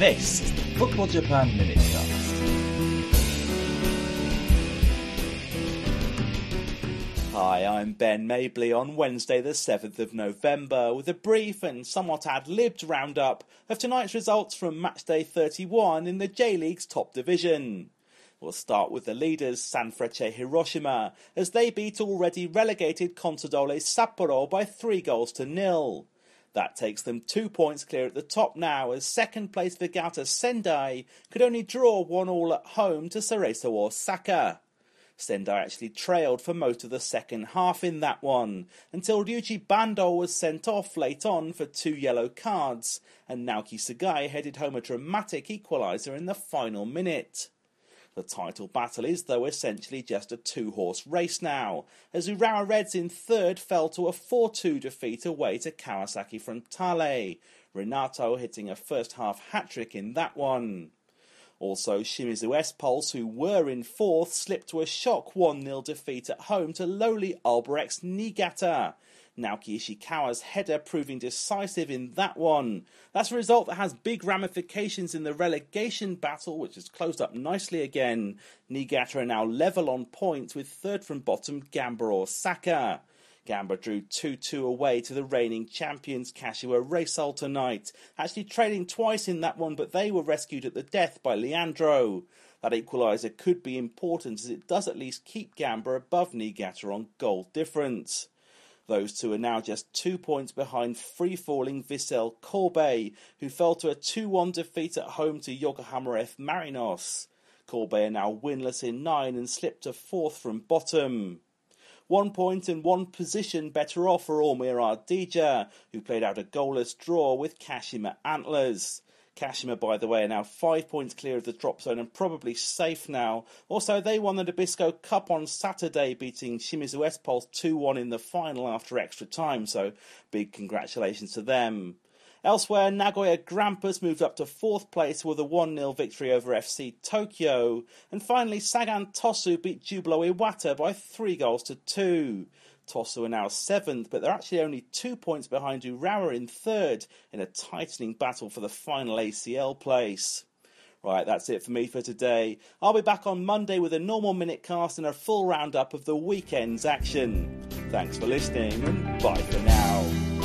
This is the Football Japan Minute Cast. Hi, I'm Ben Mabley on Wednesday, the 7th of November, with a brief and somewhat ad libbed roundup of tonight's results from Matchday 31 in the J League's top division. We'll start with the leaders, Sanfrecce Hiroshima, as they beat already relegated Consadole Sapporo by three goals to nil. That takes them two points clear at the top now, as second place Vegalta Sendai could only draw one all at home to Cerezo Osaka. Sendai actually trailed for most of the second half in that one, until Ryuji Bando was sent off late on for two yellow cards, and Naoki Sugai headed home a dramatic equaliser in the final minute. The title battle is, though, essentially just a two horse race now, as Urawa Reds in third fell to a 4 2 defeat away to Kawasaki from Frontale, Renato hitting a first half hat trick in that one. Also, Shimizu S Pulse, who were in fourth, slipped to a shock 1 0 defeat at home to lowly Albirex Niigata, Naoki Ishikawa's header proving decisive in that one. That's a result that has big ramifications in the relegation battle, which has closed up nicely again. Niigata are now level on points with third from bottom Gamba Osaka. Gamba drew 2 2 away to the reigning champions Kashiwa Reysol tonight, actually trailing twice in that one, but they were rescued at the death by Leandro. That equaliser could be important as it does at least keep Gamba above Niigata on goal difference. Those two are now just two points behind free falling Vissel Kobe, who fell to a 2 1 defeat at home to Yokohama F. Marinos. Kobe are now winless in nine and slipped to fourth from bottom. One point and one position better off for Omiya Ardija, who played out a goalless draw with Kashima Antlers. Kashima, by the way, are now five points clear of the drop zone and probably safe now. Also, they won the Nabisco Cup on Saturday, beating Shimizu S Pulse 2 1 in the final after extra time, so big congratulations to them. Elsewhere, Nagoya Grampus moved up to fourth place with a 1 0 victory over FC Tokyo. And finally, Sagan Tosu beat Jubilo Iwata by three goals to two. Tosu are now seventh, but they're actually only two points behind Urawa in third in a tightening battle for the final ACL place. Right, that's it for me for today. I'll be back on Monday with a normal minute cast and a full roundup of the weekend's action. Thanks for listening and bye for now.